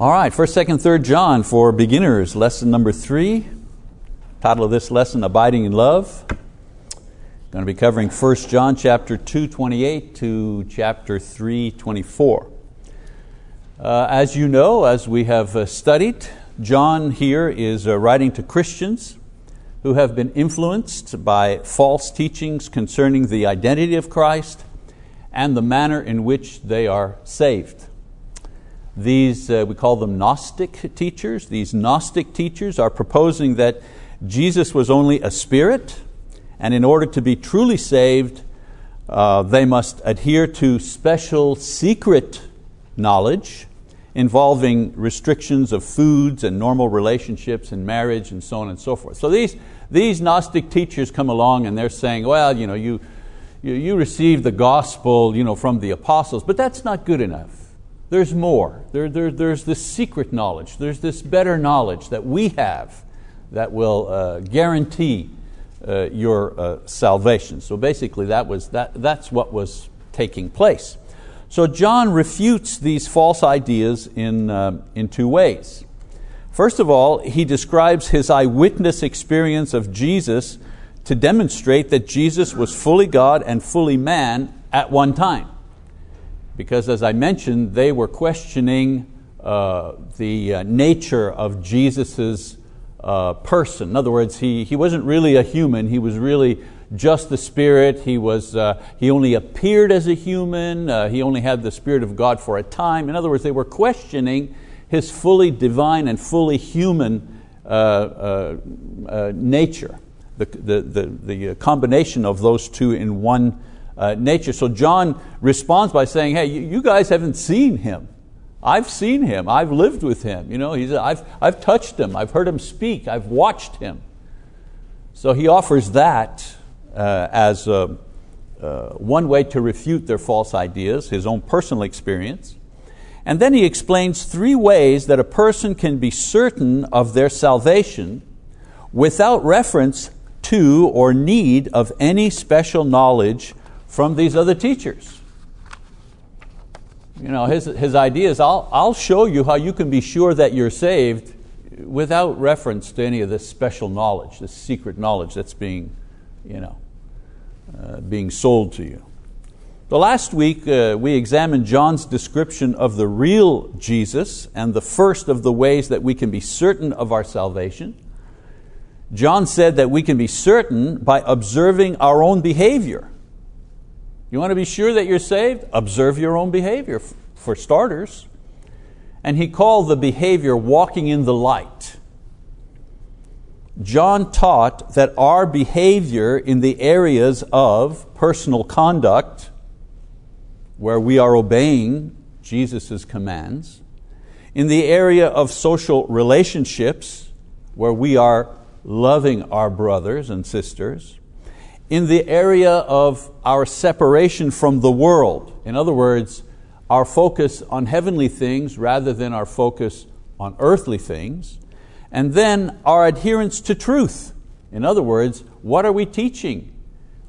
All right, first, second, third John for beginners, lesson number three. Title of this lesson, Abiding in Love. Going to be covering 1 John chapter 2, 28 to chapter 3, 24. Uh, as you know, as we have uh, studied, John here is uh, writing to Christians who have been influenced by false teachings concerning the identity of Christ and the manner in which they are saved. These, uh, we call them Gnostic teachers. These Gnostic teachers are proposing that Jesus was only a spirit, and in order to be truly saved, uh, they must adhere to special secret knowledge involving restrictions of foods and normal relationships and marriage and so on and so forth. So these, these Gnostic teachers come along and they're saying, well, you, know, you, you, you received the gospel you know, from the apostles, but that's not good enough. There's more. There, there, there's this secret knowledge. There's this better knowledge that we have that will uh, guarantee uh, your uh, salvation. So basically, that was, that, that's what was taking place. So John refutes these false ideas in, uh, in two ways. First of all, he describes his eyewitness experience of Jesus to demonstrate that Jesus was fully God and fully man at one time because as I mentioned, they were questioning uh, the uh, nature of Jesus' uh, person. In other words, he, he wasn't really a human, he was really just the Spirit. He, was, uh, he only appeared as a human, uh, he only had the Spirit of God for a time. In other words, they were questioning his fully divine and fully human uh, nature, the, the, the, the combination of those two in one uh, nature. So John responds by saying, hey, you guys haven't seen him. I've seen him. I've lived with him. You know, he's, I've, I've touched him. I've heard him speak. I've watched him. So he offers that uh, as a, uh, one way to refute their false ideas, his own personal experience. And then he explains three ways that a person can be certain of their salvation without reference to or need of any special knowledge from these other teachers. You know, his, his idea is I'll, I'll show you how you can be sure that you're saved without reference to any of this special knowledge, this secret knowledge that's being, you know, uh, being sold to you. The last week uh, we examined John's description of the real Jesus and the first of the ways that we can be certain of our salvation. John said that we can be certain by observing our own behavior. You want to be sure that you're saved? Observe your own behavior, for starters. And he called the behavior walking in the light. John taught that our behavior in the areas of personal conduct, where we are obeying Jesus' commands, in the area of social relationships, where we are loving our brothers and sisters, in the area of our separation from the world. In other words, our focus on heavenly things rather than our focus on earthly things. And then our adherence to truth. In other words, what are we teaching?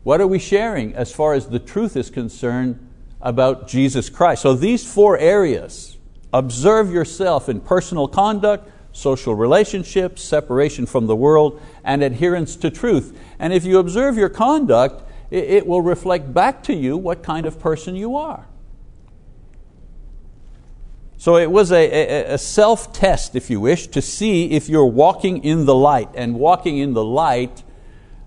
What are we sharing as far as the truth is concerned about Jesus Christ? So these four areas, observe yourself in personal conduct, social relationships, separation from the world, and adherence to truth. And if you observe your conduct, it will reflect back to you what kind of person you are. So it was a, a, self test, if you wish, to see if you're walking in the light. And walking in the light,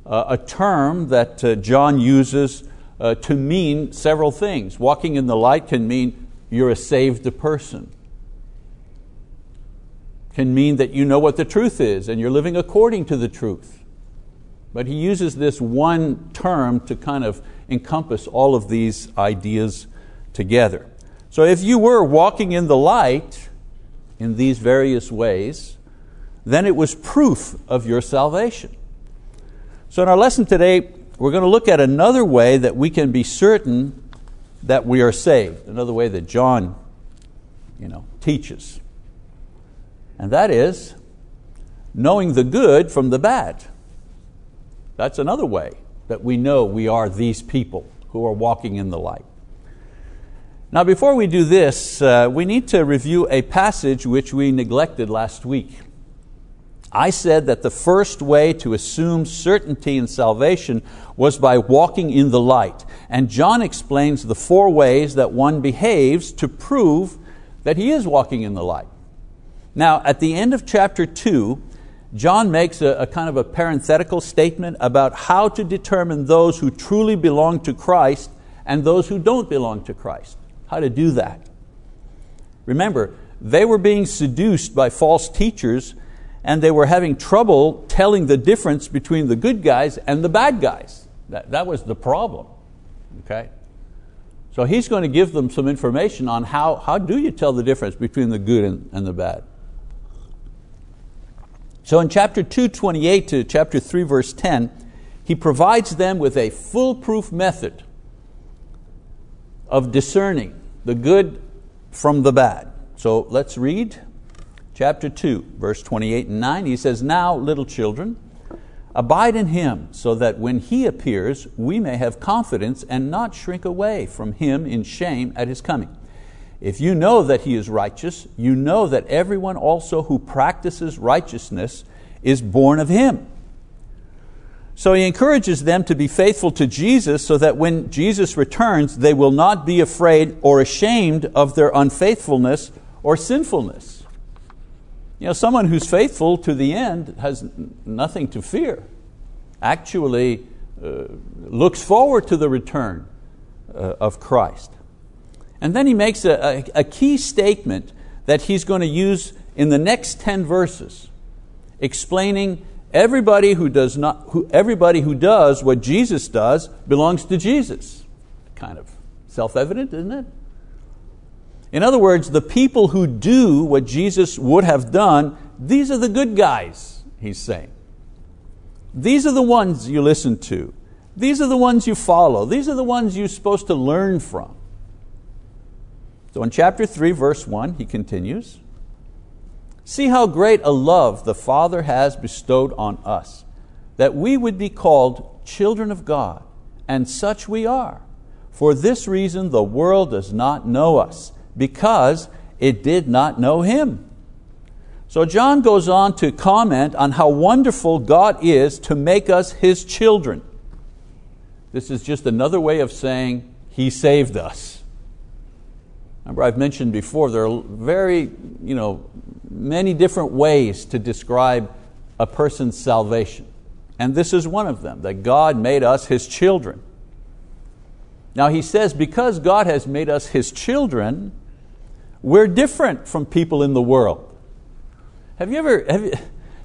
uh, a term that uh, John uses uh, to mean several things. Walking in the light can mean you're a saved person can mean that you know what the truth is and you're living according to the truth. But he uses this one term to kind of encompass all of these ideas together. So if you were walking in the light in these various ways, then it was proof of your salvation. So in our lesson today, we're going to look at another way that we can be certain that we are saved, another way that John you know, teaches and that is knowing the good from the bad. That's another way that we know we are these people who are walking in the light. Now, before we do this, uh, we need to review a passage which we neglected last week. I said that the first way to assume certainty in salvation was by walking in the light. And John explains the four ways that one behaves to prove that he is walking in the light. Now, at the end of chapter 2, John makes a, a kind of a parenthetical statement about how to determine those who truly belong to Christ and those who don't belong to Christ how to do that. Remember, they were being seduced by false teachers and they were having trouble telling the difference between the good guys and the bad guys. That, that was the problem. Okay? So he's going to give them some information on how, how do you tell the difference between the good and, and the bad. So in chapter 2, 28 to chapter 3, verse 10, he provides them with a foolproof method of discerning the good from the bad. So let's read chapter 2, verse 28 and 9. He says, Now, little children, abide in Him, so that when He appears, we may have confidence and not shrink away from Him in shame at His coming. If you know that He is righteous, you know that everyone also who practices righteousness is born of Him. So he encourages them to be faithful to Jesus so that when Jesus returns, they will not be afraid or ashamed of their unfaithfulness or sinfulness. You know, someone who's faithful to the end has nothing to fear. Actually, uh, looks forward to the return uh, of Christ. And then he makes a, a, a key statement that he's going to use in the next 10 verses, explaining Everybody who does not, who, everybody who does what Jesus does belongs to Jesus. Kind of self-evident, isn't it? In other words, the people who do what Jesus would have done, these are the good guys, he's saying. These are the ones you listen to. These are the ones you follow. These are the ones you're supposed to learn from. So in chapter 3, verse 1, he continues See how great a love the Father has bestowed on us, that we would be called children of God, and such we are. For this reason the world does not know us, because it did not know Him. So John goes on to comment on how wonderful God is to make us His children. This is just another way of saying He saved us. Remember, I've mentioned before, there are very, you know, many different ways to describe a person's salvation. And this is one of them, that God made us His children. Now he says, because God has made us His children, we're different from people in the world. Have you ever, have you,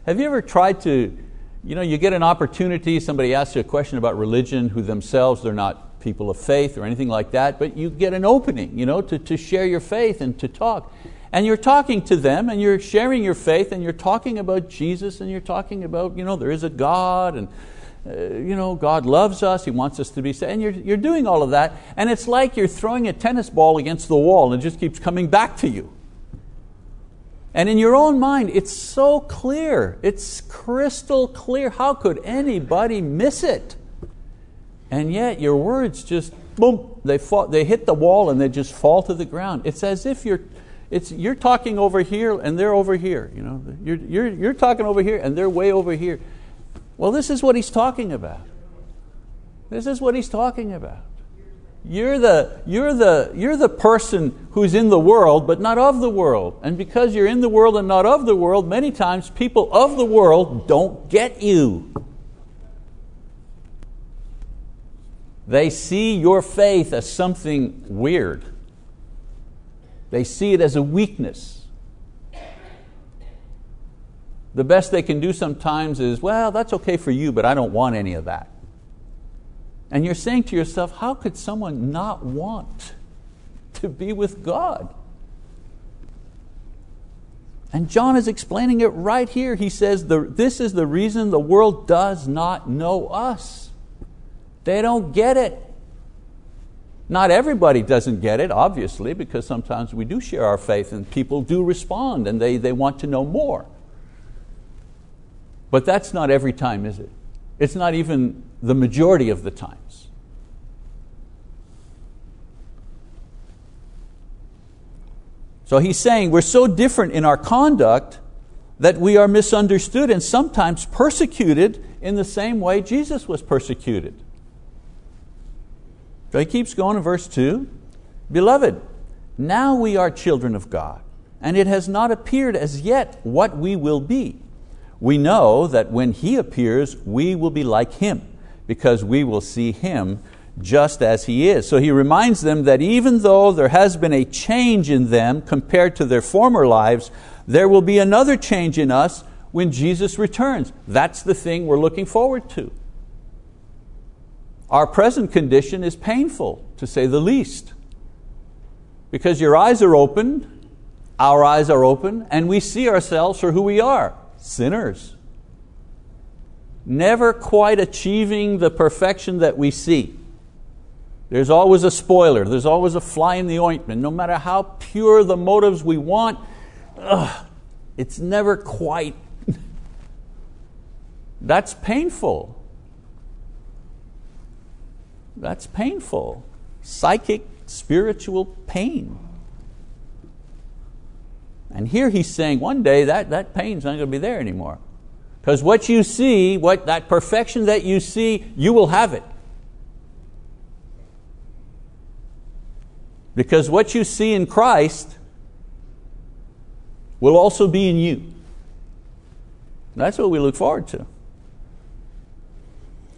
have you ever tried to, you know, you get an opportunity, somebody asks you a question about religion who themselves, they're not people of faith or anything like that, but you get an opening you know, to, to share your faith and to talk. And you're talking to them and you're sharing your faith and you're talking about Jesus and you're talking about, you know, there is a God and uh, you know, God loves us, He wants us to be saved. And you're, you're doing all of that, and it's like you're throwing a tennis ball against the wall and it just keeps coming back to you. And in your own mind, it's so clear, it's crystal clear. How could anybody miss it? And yet your words just, boom, they, fall, they hit the wall and they just fall to the ground. It's as if you're, it's, you're talking over here and they're over here. You know? You're, you're, you're talking over here and they're way over here. Well, this is what he's talking about. This is what he's talking about. You're the, you're, the, you're the person who's in the world but not of the world. And because you're in the world and not of the world, many times people of the world don't get you. They see your faith as something weird. They see it as a weakness. The best they can do sometimes is, well, that's okay for you, but I don't want any of that. And you're saying to yourself, how could someone not want to be with God? And John is explaining it right here. He says, This is the reason the world does not know us. They don't get it. Not everybody doesn't get it, obviously, because sometimes we do share our faith and people do respond and they, they want to know more. But that's not every time, is it? It's not even the majority of the times. So he's saying we're so different in our conduct that we are misunderstood and sometimes persecuted in the same way Jesus was persecuted. So he keeps going in verse 2 Beloved, now we are children of God, and it has not appeared as yet what we will be. We know that when He appears, we will be like Him, because we will see Him just as He is. So He reminds them that even though there has been a change in them compared to their former lives, there will be another change in us when Jesus returns. That's the thing we're looking forward to. Our present condition is painful, to say the least, because your eyes are open, our eyes are open, and we see ourselves for who we are sinners. Never quite achieving the perfection that we see. There's always a spoiler, there's always a fly in the ointment. No matter how pure the motives we want, ugh, it's never quite. That's painful. That's painful. Psychic, spiritual pain. And here he's saying one day that, that pain's not going to be there anymore. Because what you see, what, that perfection that you see, you will have it. Because what you see in Christ will also be in you. That's what we look forward to.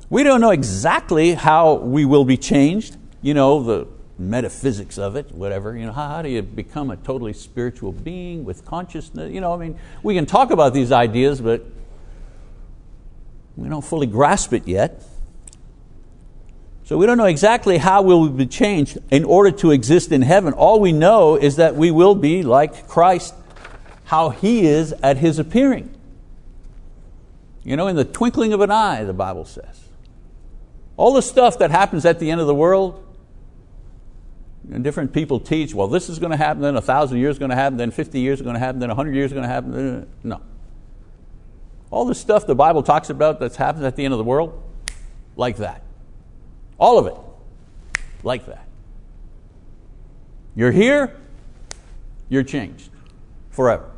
We don't know exactly how we will be changed, you know, the metaphysics of it, whatever. You know, how, how do you become a totally spiritual being with consciousness? You know, I mean, we can talk about these ideas, but we don't fully grasp it yet. So we don't know exactly how we will be changed in order to exist in heaven. All we know is that we will be like Christ, how He is at His appearing. You know, in the twinkling of an eye, the Bible says. All the stuff that happens at the end of the world, and different people teach, well, this is going to happen, then a thousand years is going to happen, then 50 years is going to happen, then 100 years is going to happen. No. All the stuff the Bible talks about that happens at the end of the world, like that. All of it, like that. You're here, you're changed forever.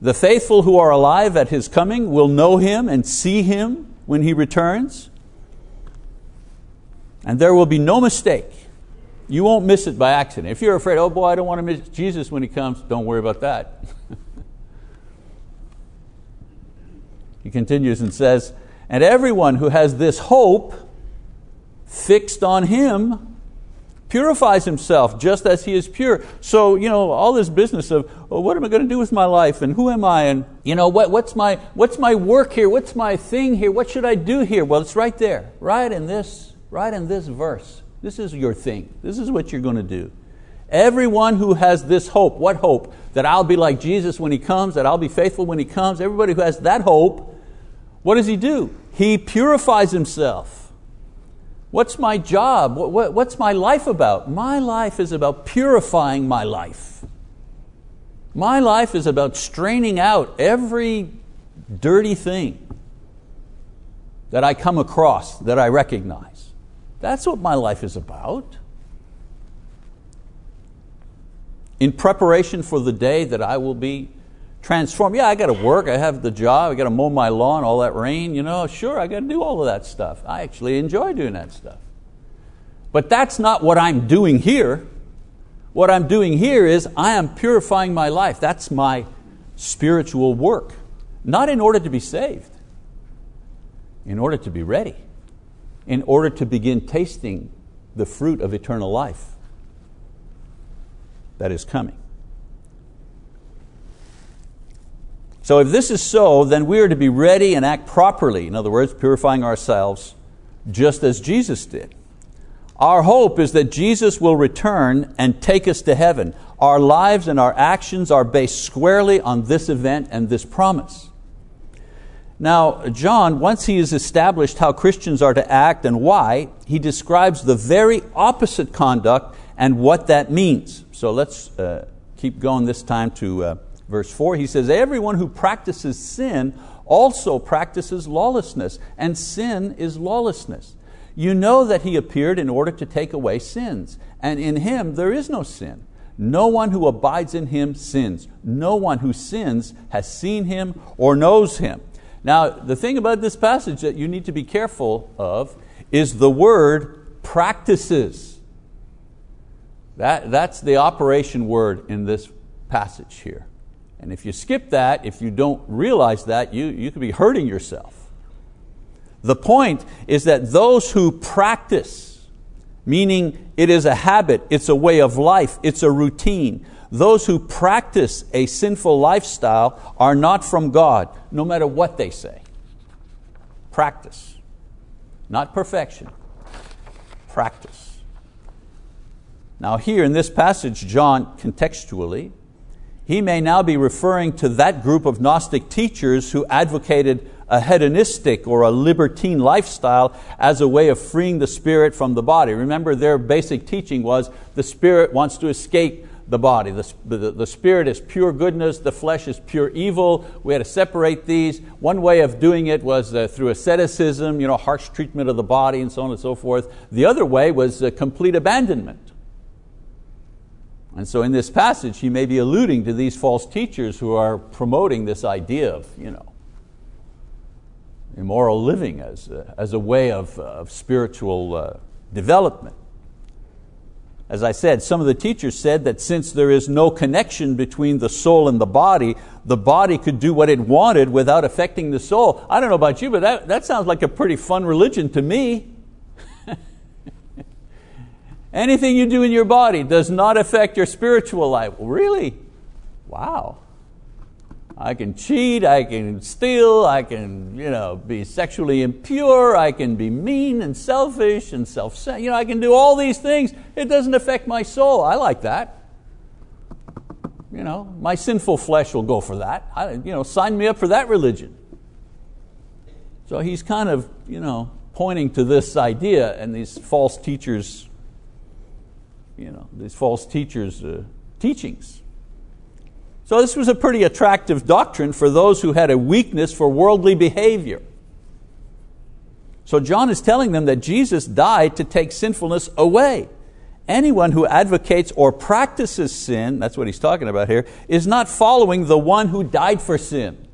The faithful who are alive at His coming will know Him and see Him when He returns. And there will be no mistake. You won't miss it by accident. If you're afraid, oh boy, I don't want to miss Jesus when He comes, don't worry about that. he continues and says, And everyone who has this hope fixed on Him purifies himself just as he is pure. So, you know, all this business of, well, what am I going to do with my life and who am I and, you know, what, what's, my, what's my work here? What's my thing here? What should I do here? Well, it's right there, right in this, right in this verse. This is your thing. This is what you're going to do. Everyone who has this hope, what hope? That I'll be like Jesus when He comes, that I'll be faithful when He comes. Everybody who has that hope, what does he do? He purifies himself. What's my job? What's my life about? My life is about purifying my life. My life is about straining out every dirty thing that I come across, that I recognize. That's what my life is about. In preparation for the day that I will be transformed. Yeah, I got to work, I have the job, I got to mow my lawn, all that rain, you know, sure, I got to do all of that stuff. I actually enjoy doing that stuff. But that's not what I'm doing here. What I'm doing here is I am purifying my life. That's my spiritual work. Not in order to be saved, in order to be ready, in order to begin tasting the fruit of eternal life that is coming. So if this is so, then we are to be ready and act properly. In other words, purifying ourselves just as Jesus did. Our hope is that Jesus will return and take us to heaven. Our lives and our actions are based squarely on this event and this promise. Now, John, once he has established how Christians are to act and why, he describes the very opposite conduct and what that means. So let's uh, keep going this time to uh, Verse 4, he says, Everyone who practices sin also practices lawlessness, and sin is lawlessness. You know that he appeared in order to take away sins, and in Him there is no sin. No one who abides in Him sins. No one who sins has seen Him or knows Him. Now, the thing about this passage that you need to be careful of is the word practices. That, that's the operation word in this passage here. And if you skip that, if you don't realize that, you, you could be hurting yourself. The point is that those who practice, meaning it is a habit, it's a way of life, it's a routine, those who practice a sinful lifestyle are not from God, no matter what they say. Practice, not perfection, practice. Now, here in this passage, John contextually, he may now be referring to that group of Gnostic teachers who advocated a hedonistic or a libertine lifestyle as a way of freeing the spirit from the body. Remember, their basic teaching was the spirit wants to escape the body. The, the, the, spirit is pure goodness, the flesh is pure evil. We had to separate these. One way of doing it was uh, through asceticism, you know, harsh treatment of the body and so on and so forth. The other way was uh, complete abandonment. And so in this passage, he may be alluding to these false teachers who are promoting this idea of you know, immoral living as a, as a way of, of spiritual uh, development. As I said, some of the teachers said that since there is no connection between the soul and the body, the body could do what it wanted without affecting the soul. I don't know about you, but that, that sounds like a pretty fun religion to me. Anything you do in your body does not affect your spiritual life. Really? Wow. I can cheat, I can steal, I can you know, be sexually impure, I can be mean and selfish and self you know, I can do all these things. It doesn't affect my soul. I like that. You know, my sinful flesh will go for that. I, you know, sign me up for that religion. So he's kind of you know, pointing to this idea and these false teachers, you know, these false teachers' uh, teachings. So this was a pretty attractive doctrine for those who had a weakness for worldly behavior. So John is telling them that Jesus died to take sinfulness away. Anyone who advocates or practices sin, that's what he's talking about here, is not following the one who died for sin.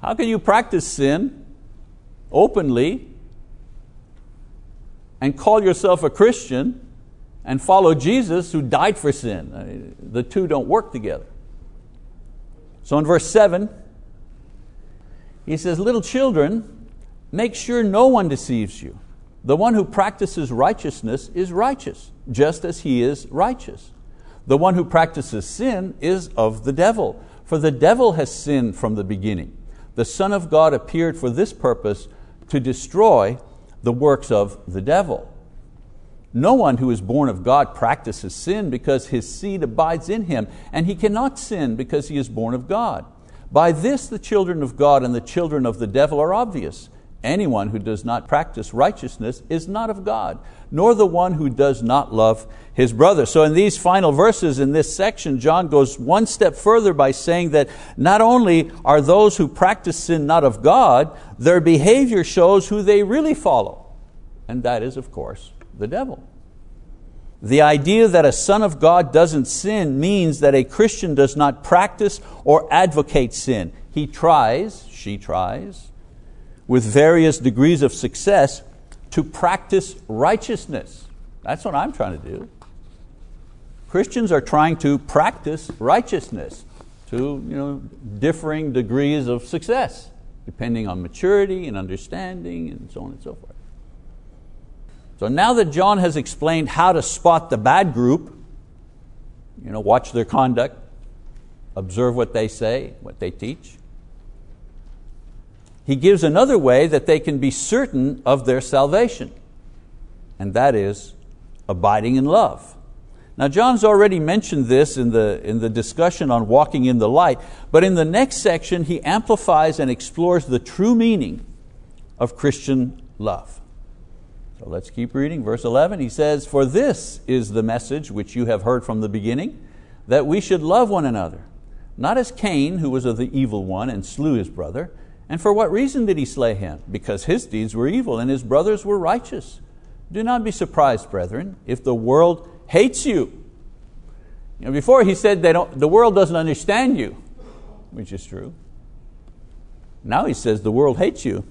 How can you practice sin openly and call yourself a Christian and follow Jesus who died for sin. Uh, the two don't work together. So in verse 7, he says, Little children, make sure no one deceives you. The one who practices righteousness is righteous, just as he is righteous. The one who practices sin is of the devil, for the devil has sinned from the beginning. The Son of God appeared for this purpose to destroy the works of the devil. No one who is born of God practices sin because his seed abides in him, and he cannot sin because he is born of God. By this, the children of God and the children of the devil are obvious. Anyone who does not practice righteousness is not of God, nor the one who does not love his brother. So, in these final verses in this section, John goes one step further by saying that not only are those who practice sin not of God, their behavior shows who they really follow. And that is, of course, the devil. The idea that a son of God doesn't sin means that a Christian does not practice or advocate sin. He tries, she tries, with various degrees of success to practice righteousness. That's what I'm trying to do. Christians are trying to practice righteousness to you know, differing degrees of success, depending on maturity and understanding and so on and so forth. So now that John has explained how to spot the bad group, you know, watch their conduct, observe what they say, what they teach, he gives another way that they can be certain of their salvation, and that is abiding in love. Now, John's already mentioned this in the, in the discussion on walking in the light, but in the next section, he amplifies and explores the true meaning of Christian love. So let's keep reading. Verse 11, he says, For this is the message which you have heard from the beginning, that we should love one another. Not as Cain, who was of the evil one and slew his brother. And for what reason did he slay him? Because his deeds were evil and his brothers were righteous. Do not be surprised, brethren, if the world hates you. you know, before he said they don't, the world doesn't understand you, which is true. Now he says the world hates you.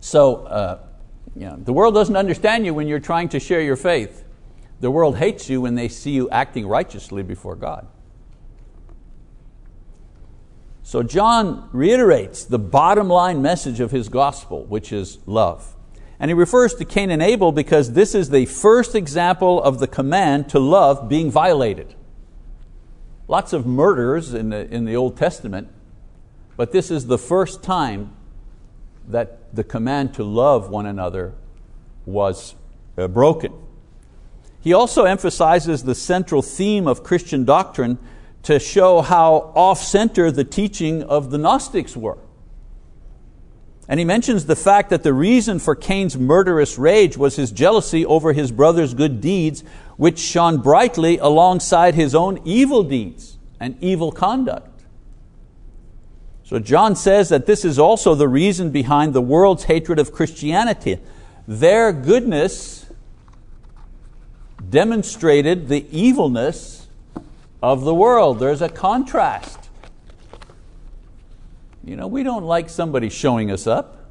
So, uh, you know, the world doesn't understand you when you're trying to share your faith. The world hates you when they see you acting righteously before God. So John reiterates the bottom line message of his gospel, which is love. And he refers to Cain and Abel because this is the first example of the command to love being violated. Lots of murders in the, in the Old Testament, but this is the first time that the command to love one another was uh, broken. He also emphasizes the central theme of Christian doctrine to show how off center the teaching of the Gnostics were. And he mentions the fact that the reason for Cain's murderous rage was his jealousy over his brother's good deeds, which shone brightly alongside his own evil deeds and evil conduct. So John says that this is also the reason behind the world's hatred of Christianity. Their goodness demonstrated the evilness of the world. There's a contrast. You know, we don't like somebody showing us up.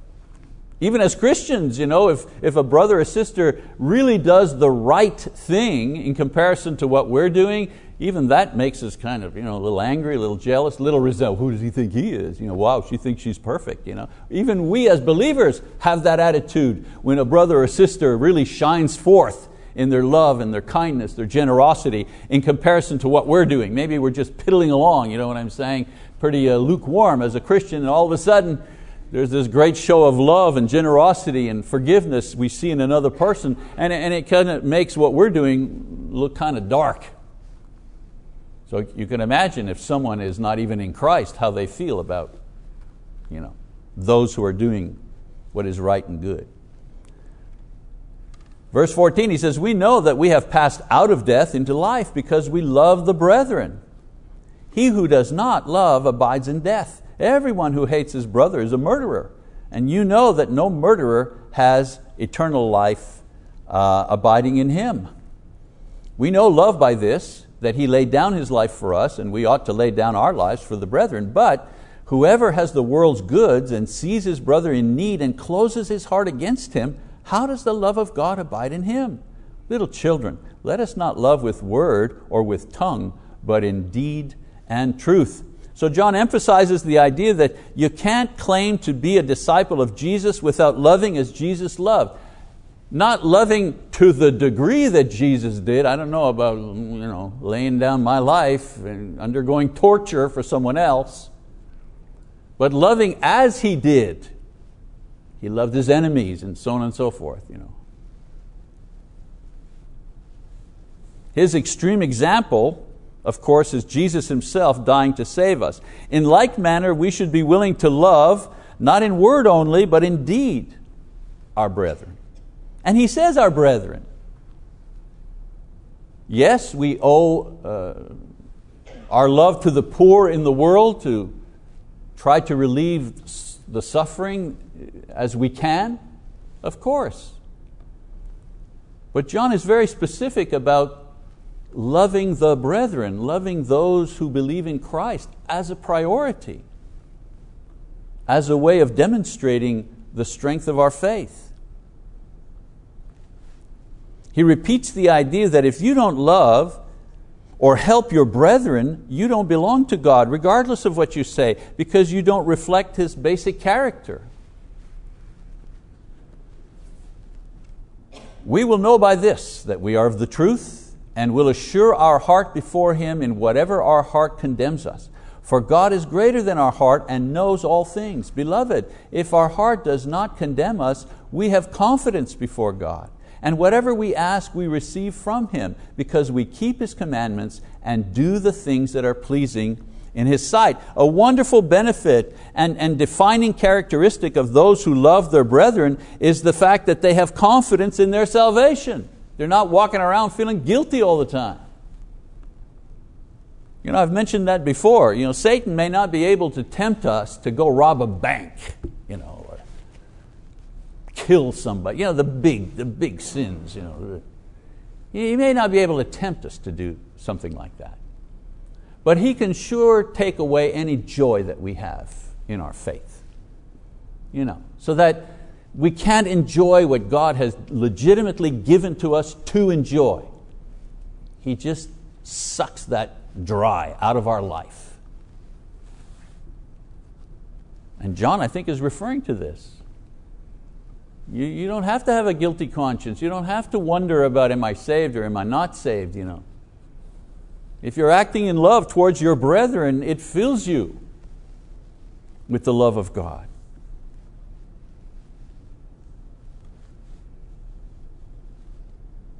Even as Christians, you know, if, if a brother or sister really does the right thing in comparison to what we're doing, even that makes us kind of you know, a little angry, a little jealous, a little resentful. Who does he think he is? You know, wow, she thinks she's perfect. You know? Even we as believers have that attitude when a brother or sister really shines forth in their love and their kindness, their generosity in comparison to what we're doing. Maybe we're just piddling along, you know what I'm saying? Pretty uh, lukewarm as a Christian, and all of a sudden there's this great show of love and generosity and forgiveness we see in another person, and, and it kind of makes what we're doing look kind of dark. So you can imagine if someone is not even in Christ, how they feel about you know, those who are doing what is right and good. Verse 14, he says, We know that we have passed out of death into life because we love the brethren. He who does not love abides in death. Everyone who hates his brother is a murderer. And you know that no murderer has eternal life uh, abiding in him. We know love by this, that He laid down His life for us, and we ought to lay down our lives for the brethren. But whoever has the world's goods and sees his brother in need and closes his heart against him, how does the love of God abide in him? Little children, let us not love with word or with tongue, but in deed and truth. So John emphasizes the idea that you can't claim to be a disciple of Jesus without loving as Jesus loved not loving to the degree that Jesus did. I don't know about you know, laying down my life and undergoing torture for someone else, but loving as He did. He loved His enemies and so on and so forth. You know. His extreme example, of course, is Jesus Himself dying to save us. In like manner, we should be willing to love, not in word only, but in deed, our brethren. And he says our brethren. Yes, we owe uh, our love to the poor in the world to try to relieve the suffering as we can, of course. But John is very specific about loving the brethren, loving those who believe in Christ as a priority, as a way of demonstrating the strength of our faith. He repeats the idea that if you don't love or help your brethren, you don't belong to God, regardless of what you say, because you don't reflect His basic character. We will know by this that we are of the truth and will assure our heart before Him in whatever our heart condemns us. For God is greater than our heart and knows all things. Beloved, if our heart does not condemn us, we have confidence before God. And whatever we ask, we receive from Him because we keep His commandments and do the things that are pleasing in His sight. A wonderful benefit and, and defining characteristic of those who love their brethren is the fact that they have confidence in their salvation. They're not walking around feeling guilty all the time. You know, I've mentioned that before. You know, Satan may not be able to tempt us to go rob a bank, you know, kill somebody, you know, the big, the big sins. You know. He may not be able to tempt us to do something like that. But He can sure take away any joy that we have in our faith. You know, so that we can't enjoy what God has legitimately given to us to enjoy. He just sucks that dry out of our life. And John, I think, is referring to this. You, you don't have to have a guilty conscience. You don't have to wonder about am I saved or am I not saved. You know. If you're acting in love towards your brethren, it fills you with the love of God.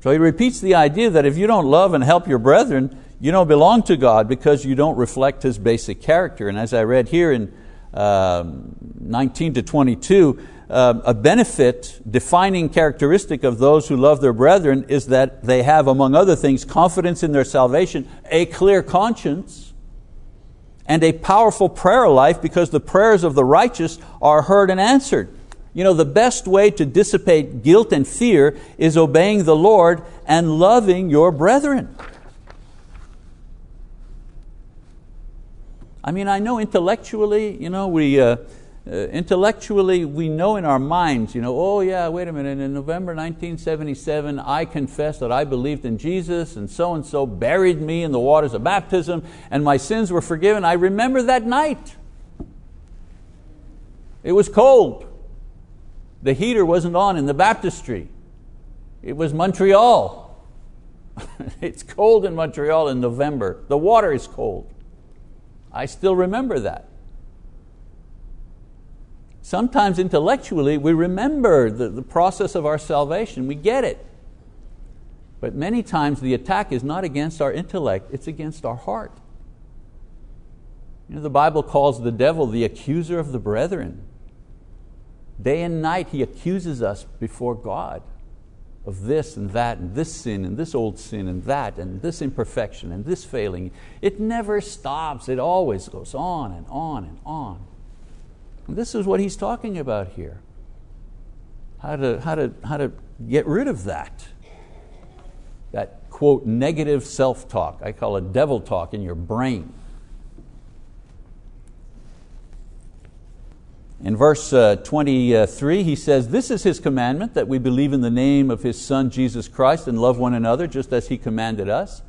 So he repeats the idea that if you don't love and help your brethren, you don't belong to God because you don't reflect His basic character. And as I read here in um, 19 to 22, uh, a benefit, defining characteristic of those who love their brethren is that they have, among other things, confidence in their salvation, a clear conscience, and a powerful prayer life because the prayers of the righteous are heard and answered. You know, the best way to dissipate guilt and fear is obeying the Lord and loving your brethren. I mean, I know intellectually, you know, we, uh, Uh, intellectually we know in our minds, you know, oh yeah, wait a minute, in November 1977, I confessed that I believed in Jesus and so and so buried me in the waters of baptism and my sins were forgiven. I remember that night. It was cold. The heater wasn't on in the baptistry. It was Montreal. it's cold in Montreal in November. The water is cold. I still remember that. Sometimes intellectually we remember the, the process of our salvation, we get it. But many times the attack is not against our intellect, it's against our heart. You know, the Bible calls the devil the accuser of the brethren. Day and night he accuses us before God of this and that and this sin and this old sin and that and this imperfection and this failing. It never stops, it always goes on and on and on. This is what he's talking about here. How to, how, to, how to get rid of that. That quote, negative self talk. I call it devil talk in your brain. In verse uh, 23, he says, This is His commandment, that we believe in the name of His Son Jesus Christ and love one another just as He commanded us.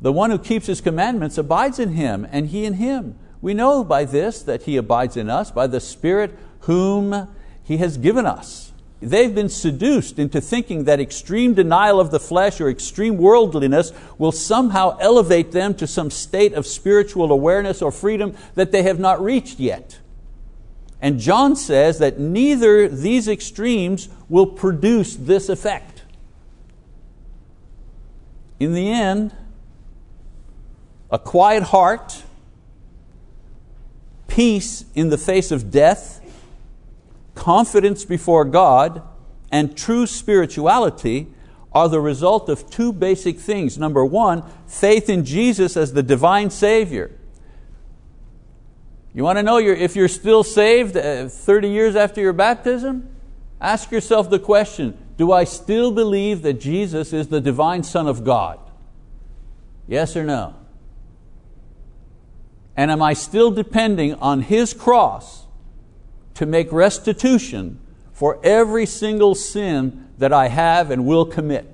The one who keeps His commandments abides in Him, and He in Him. We know by this that He abides in us, by the Spirit whom He has given us. They've been seduced into thinking that extreme denial of the flesh or extreme worldliness will somehow elevate them to some state of spiritual awareness or freedom that they have not reached yet. And John says that neither these extremes will produce this effect. In the end, a quiet heart, peace in the face of death, confidence before God, and true spirituality are the result of two basic things. Number one, faith in Jesus as the divine Savior. You want to know if you're still saved uh, 30 years after your baptism? Ask yourself the question Do I still believe that Jesus is the divine Son of God? Yes or no? And am I still depending on His cross to make restitution for every single sin that I have and will commit?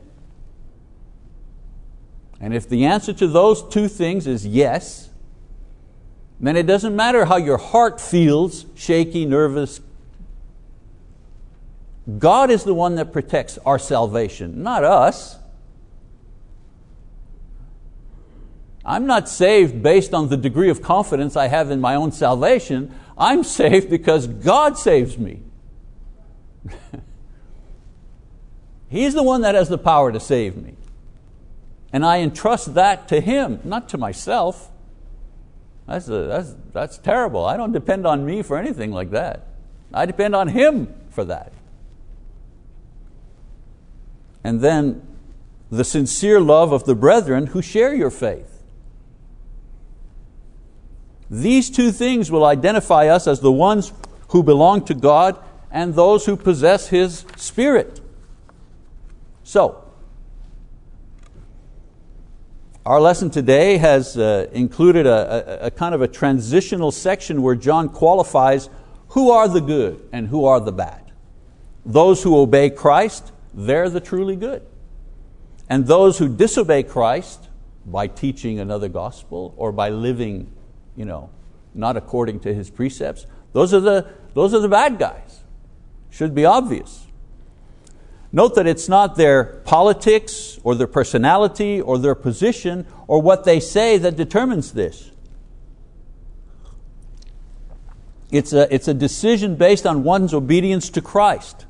And if the answer to those two things is yes, then it doesn't matter how your heart feels, shaky, nervous. God is the one that protects our salvation, not us. I'm not saved based on the degree of confidence I have in my own salvation. I'm saved because God saves me. He's the one that has the power to save me. And I entrust that to Him, not to myself. That's, a, that's, that's terrible. I don't depend on me for anything like that. I depend on Him for that. And then the sincere love of the brethren who share your faith. These two things will identify us as the ones who belong to God and those who possess His Spirit. So, our lesson today has uh, included a, a, a kind of a transitional section where John qualifies who are the good and who are the bad. Those who obey Christ, they're the truly good. And those who disobey Christ by teaching another gospel or by living you know, not according to His precepts, those are the, those are the bad guys. Should be obvious. Note that it's not their politics or their personality or their position or what they say that determines this. It's a, it's a decision based on one's obedience to Christ.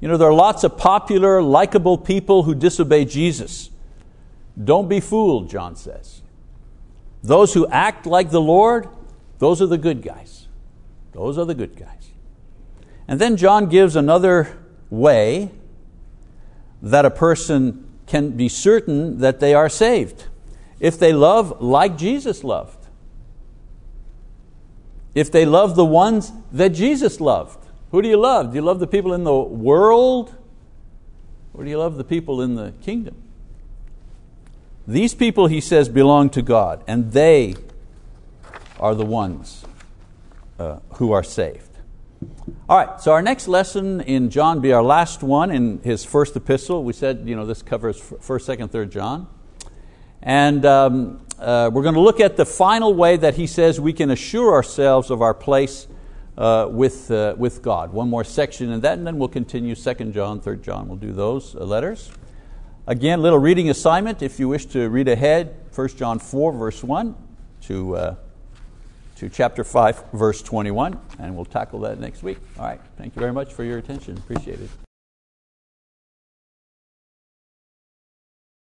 You know, there are lots of popular, likable people who disobey Jesus. Don't be fooled, John says. Those who act like the Lord, those are the good guys. Those are the good guys. And then John gives another way that a person can be certain that they are saved. If they love like Jesus loved. If they love the ones that Jesus loved. Who do you love? Do you love the people in the world? Or do you love the people in the kingdom? These people, he says, belong to God, and they are the ones uh, who are saved. All right, so our next lesson in John be our last one in his first epistle. We said you know, this covers 1st, 2nd, 3rd John. And um, uh, we're going to look at the final way that he says we can assure ourselves of our place uh, with, uh, with God. One more section in that, and then we'll continue 2nd John, 3rd John. We'll do those uh, letters. Again, little reading assignment if you wish to read ahead, 1 John 4, verse 1 to uh, to chapter 5, verse 21, and we'll tackle that next week. All right, thank you very much for your attention. Appreciate it.